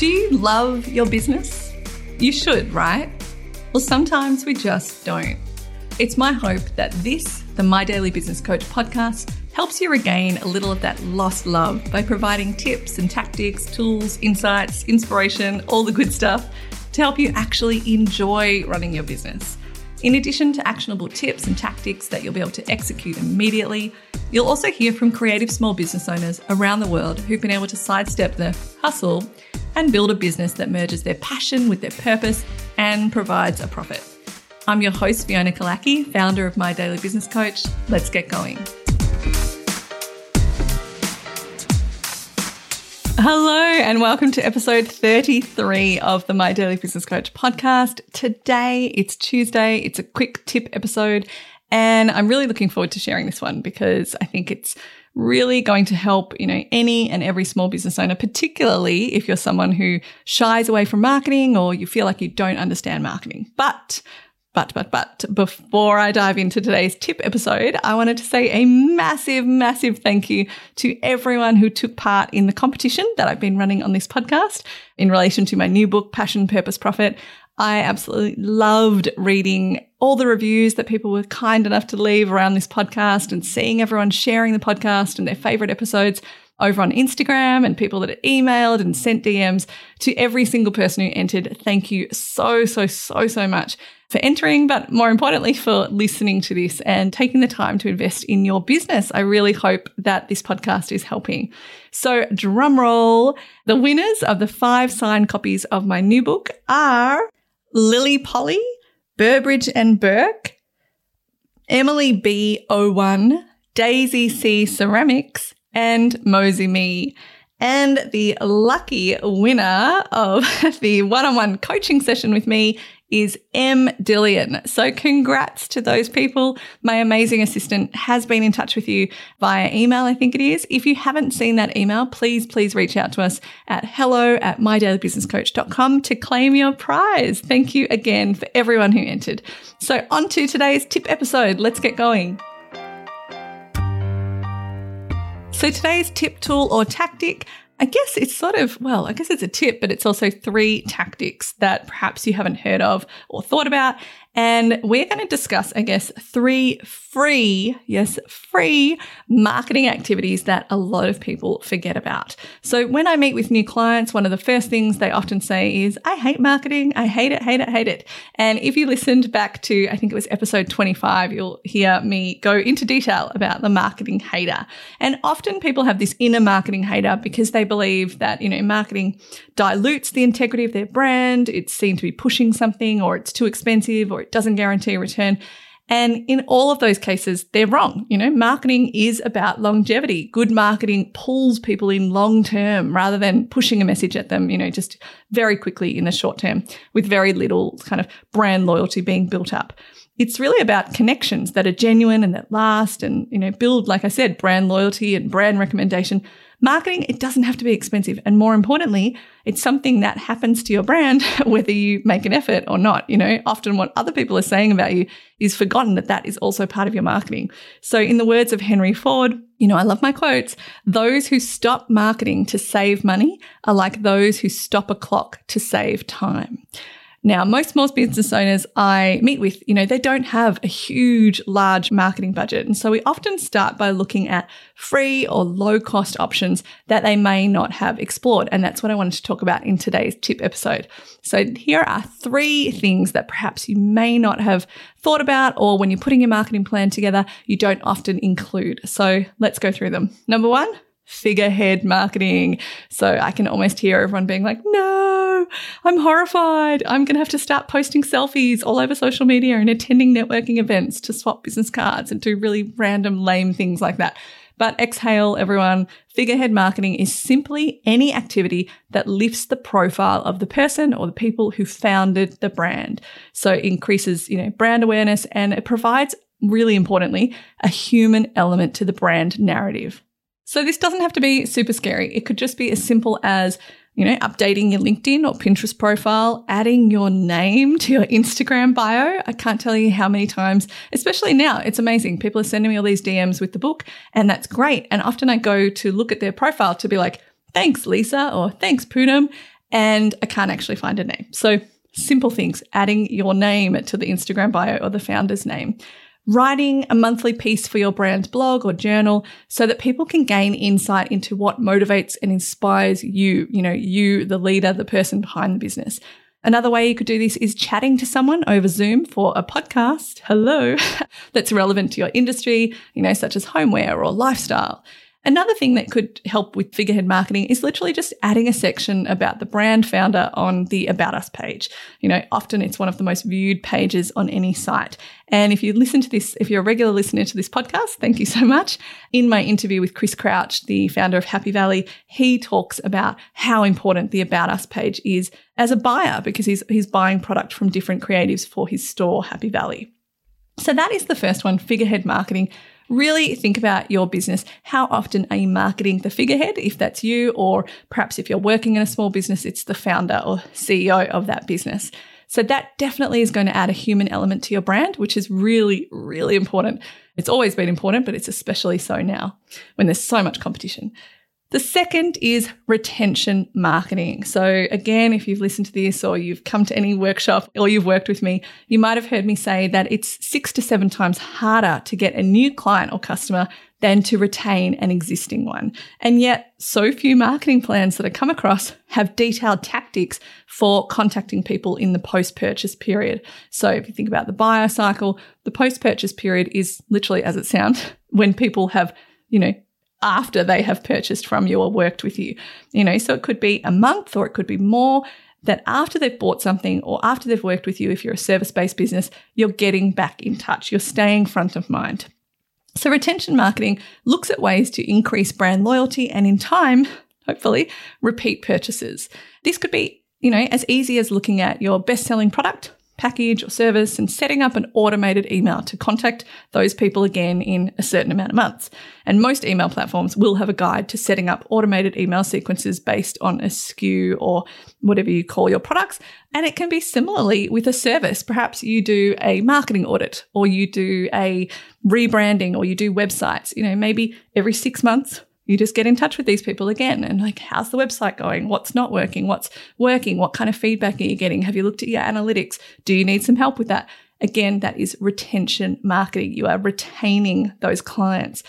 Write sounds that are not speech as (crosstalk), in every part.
Do you love your business? You should, right? Well, sometimes we just don't. It's my hope that this, the My Daily Business Coach podcast, helps you regain a little of that lost love by providing tips and tactics, tools, insights, inspiration, all the good stuff to help you actually enjoy running your business. In addition to actionable tips and tactics that you'll be able to execute immediately, you'll also hear from creative small business owners around the world who've been able to sidestep the hustle and build a business that merges their passion with their purpose and provides a profit. I'm your host, Fiona Killackey, founder of My Daily Business Coach. Let's get going. Hello, and welcome to episode 33 of the My Daily Business Coach podcast. Today, it's Tuesday, it's a quick tip episode, and I'm really looking forward to sharing this one because I think it's really going to help, you know, any and every small business owner, particularly if you're someone who shies away from marketing or you feel like you don't understand marketing. But but, but, but before I dive into today's tip episode, I wanted to say a massive, massive thank you to everyone who took part in the competition that I've been running on this podcast in relation to my new book, Passion, Purpose, Profit. I absolutely loved reading all the reviews that people were kind enough to leave around this podcast and seeing everyone sharing the podcast and their favorite episodes over on Instagram and people that emailed and sent DMs to every single person who entered. Thank you so, so, so, so much for entering, but more importantly, for listening to this and taking the time to invest in your business. I really hope that this podcast is helping. So, drum roll. The winners of the five signed copies of my new book are Lily Polly, Burbridge and Burke, Emily B01, Daisy C Ceramics, and Mosey Me. And the lucky winner of (laughs) the one on one coaching session with me is M. Dillian. So congrats to those people. My amazing assistant has been in touch with you via email, I think it is. If you haven't seen that email, please, please reach out to us at hello at mydailybusinesscoach.com to claim your prize. Thank you again for everyone who entered. So on to today's tip episode. Let's get going. So today's tip, tool, or tactic I guess it's sort of, well, I guess it's a tip, but it's also three tactics that perhaps you haven't heard of or thought about. And we're going to discuss, I guess, three free, yes, free marketing activities that a lot of people forget about. So when I meet with new clients, one of the first things they often say is, I hate marketing. I hate it, hate it, hate it. And if you listened back to, I think it was episode 25, you'll hear me go into detail about the marketing hater. And often people have this inner marketing hater because they believe that, you know, marketing dilutes the integrity of their brand. It's seen to be pushing something or it's too expensive or it doesn't guarantee a return. And in all of those cases, they're wrong. You know, marketing is about longevity. Good marketing pulls people in long term rather than pushing a message at them, you know, just very quickly in the short term with very little kind of brand loyalty being built up. It's really about connections that are genuine and that last and, you know, build, like I said, brand loyalty and brand recommendation Marketing, it doesn't have to be expensive. And more importantly, it's something that happens to your brand, (laughs) whether you make an effort or not. You know, often what other people are saying about you is forgotten that that is also part of your marketing. So in the words of Henry Ford, you know, I love my quotes. Those who stop marketing to save money are like those who stop a clock to save time. Now, most small business owners I meet with, you know, they don't have a huge, large marketing budget. And so we often start by looking at free or low cost options that they may not have explored. And that's what I wanted to talk about in today's tip episode. So here are three things that perhaps you may not have thought about, or when you're putting your marketing plan together, you don't often include. So let's go through them. Number one, figurehead marketing. So I can almost hear everyone being like, no, I'm horrified. I'm going to have to start posting selfies all over social media and attending networking events to swap business cards and do really random, lame things like that. But exhale, everyone. Figurehead marketing is simply any activity that lifts the profile of the person or the people who founded the brand. So it increases, you know, brand awareness and it provides, really importantly, a human element to the brand narrative. So this doesn't have to be super scary. It could just be as simple as, you know, updating your LinkedIn or Pinterest profile, adding your name to your Instagram bio. I can't tell you how many times, especially now, it's amazing. People are sending me all these DMs with the book, and that's great. And often I go to look at their profile to be like, thanks, Lisa, or thanks, Poonam. and I can't actually find a name. So simple things, adding your name to the Instagram bio or the founder's name. Writing a monthly piece for your brand's blog or journal so that people can gain insight into what motivates and inspires you, you know, you, the leader, the person behind the business. Another way you could do this is chatting to someone over Zoom for a podcast. Hello. (laughs) that's relevant to your industry, you know, such as homeware or lifestyle. Another thing that could help with figurehead marketing is literally just adding a section about the brand founder on the About Us page. You know, often it's one of the most viewed pages on any site. And if you listen to this, if you're a regular listener to this podcast, thank you so much. In my interview with Chris Crouch, the founder of Happy Valley, he talks about how important the About Us page is as a buyer because he's, he's buying product from different creatives for his store, Happy Valley. So that is the first one, figurehead marketing really think about your business. How often are you marketing the figurehead, if that's you, or perhaps if you're working in a small business, it's the founder or CEO of that business. So that definitely is going to add a human element to your brand, which is really, really important. It's always been important, but it's especially so now when there's so much competition. The second is retention marketing. So, again, if you've listened to this or you've come to any workshop or you've worked with me, you might have heard me say that it's six to seven times harder to get a new client or customer than to retain an existing one. And yet, so few marketing plans that I come across have detailed tactics for contacting people in the post purchase period. So, if you think about the buyer cycle, the post purchase period is literally as it sounds (laughs) when people have, you know, after they have purchased from you or worked with you. You know, so it could be a month or it could be more that after they've bought something or after they've worked with you, if you're a service based business, you're getting back in touch, you're staying front of mind. So, retention marketing looks at ways to increase brand loyalty and, in time, hopefully, repeat purchases. This could be, you know, as easy as looking at your best selling product package or service and setting up an automated email to contact those people again in a certain amount of months. And most email platforms will have a guide to setting up automated email sequences based on a SKU or whatever you call your products. And it can be similarly with a service. Perhaps you do a marketing audit or you do a rebranding or you do websites. You know, maybe every six months you just get in touch with these people again and like how's the website going? What's not working? What's working? What kind of feedback are you getting? Have you looked at your analytics? Do you need some help with that? Again that is retention marketing. You are retaining those clients.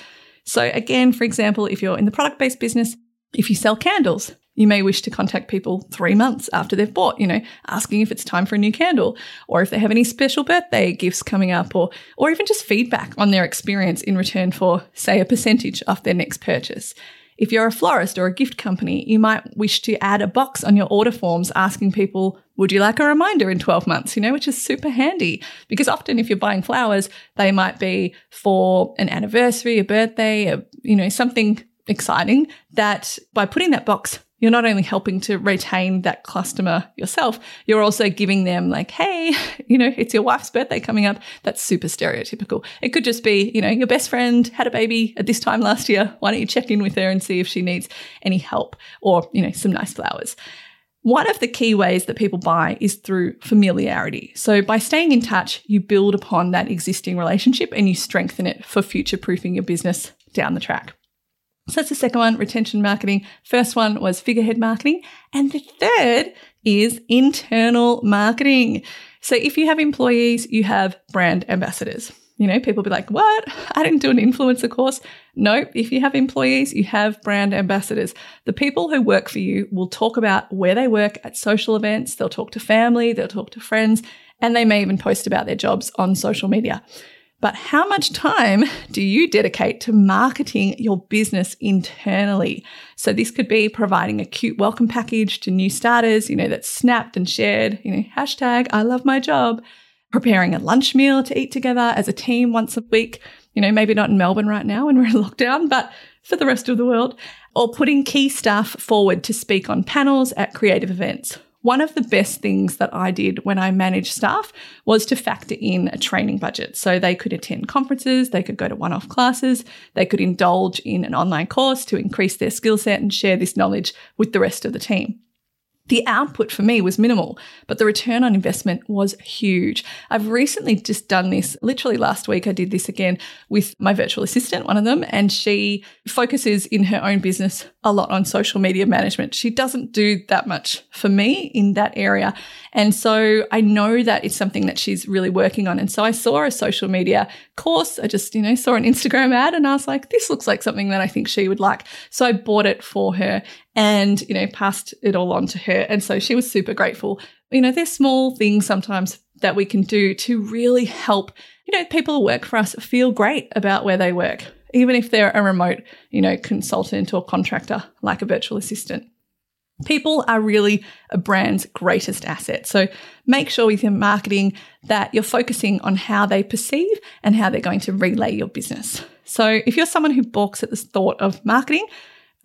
So again for example if you're in the product based business if you sell candles you may wish to contact people three months after they've bought, you know, asking if it's time for a new candle or if they have any special birthday gifts coming up or, or even just feedback on their experience in return for, say, a percentage off their next purchase. If you're a florist or a gift company, you might wish to add a box on your order forms asking people, would you like a reminder in 12 months? You know, which is super handy because often if you're buying flowers, they might be for an anniversary, a birthday, a, you know, something exciting that by putting that box you're not only helping to retain that customer yourself, you're also giving them like, hey, (laughs) you know, it's your wife's birthday coming up. That's super stereotypical. It could just be, you know, your best friend had a baby at this time last year. Why don't you check in with her and see if she needs any help or, you know, some nice flowers. One of the key ways that people buy is through familiarity. So, by staying in touch, you build upon that existing relationship and you strengthen it for future proofing your business down the track. So that's the second one, retention marketing. First one was figurehead marketing. And the third is internal marketing. So if you have employees, you have brand ambassadors. You know, people be like, what? I didn't do an influencer course. No, if you have employees, you have brand ambassadors. The people who work for you will talk about where they work at social events. They'll talk to family, they'll talk to friends, and they may even post about their jobs on social media. But how much time do you dedicate to marketing your business internally? So this could be providing a cute welcome package to new starters, you know, that's snapped and shared, you know, hashtag I love my job, preparing a lunch meal to eat together as a team once a week, you know, maybe not in Melbourne right now when we're in (laughs) lockdown, but for the rest of the world, or putting key staff forward to speak on panels at creative events one of the best things that I did when I managed staff was to factor in a training budget. So they could attend conferences, they could go to one off classes, they could indulge in an online course to increase their skill set and share this knowledge with the rest of the team. The output for me was minimal, but the return on investment was huge. I've recently just done this. Literally last week, I did this again with my virtual assistant, one of them, and she focuses in her own business a lot on social media management. She doesn't do that much for me in that area. And so I know that it's something that she's really working on. And so I saw a social media course. I just, you know, saw an Instagram ad and I was like, this looks like something that I think she would like. So I bought it for her and, you know, passed it all on to her. And so she was super grateful. You know, there's small things sometimes that we can do to really help, you know, people who work for us feel great about where they work, even if they're a remote, you know, consultant or contractor like a virtual assistant. People are really a brand's greatest asset. So make sure with your marketing that you're focusing on how they perceive and how they're going to relay your business. So if you're someone who balks at the thought of marketing,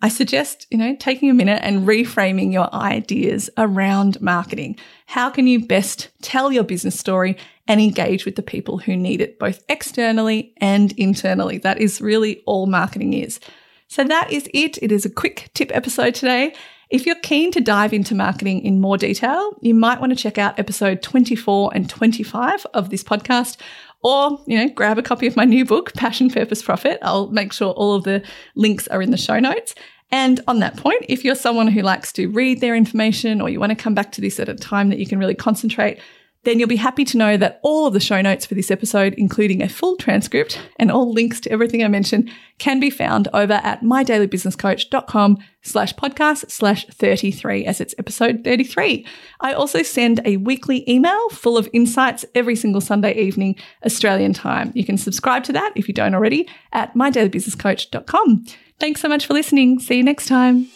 I suggest, you know, taking a minute and reframing your ideas around marketing. How can you best tell your business story and engage with the people who need it, both externally and internally? That is really all marketing is. So that is it. It is a quick tip episode today. If you're keen to dive into marketing in more detail, you might want to check out episode 24 and 25 of this podcast or, you know, grab a copy of my new book, Passion, Purpose, Profit. I'll make sure all of the links are in the show notes. And on that point, if you're someone who likes to read their information or you want to come back to this at a time that you can really concentrate, then you'll be happy to know that all of the show notes for this episode, including a full transcript and all links to everything I mentioned, can be found over at mydailybusinesscoach.com slash podcast slash 33 as it's episode 33. I also send a weekly email full of insights every single Sunday evening, Australian time. You can subscribe to that if you don't already at mydailybusinesscoach.com. Thanks so much for listening. See you next time.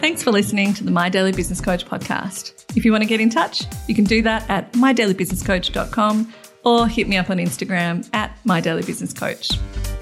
Thanks for listening to the My Daily Business Coach podcast. If you want to get in touch, you can do that at mydailybusinesscoach.com or hit me up on Instagram at mydailybusinesscoach.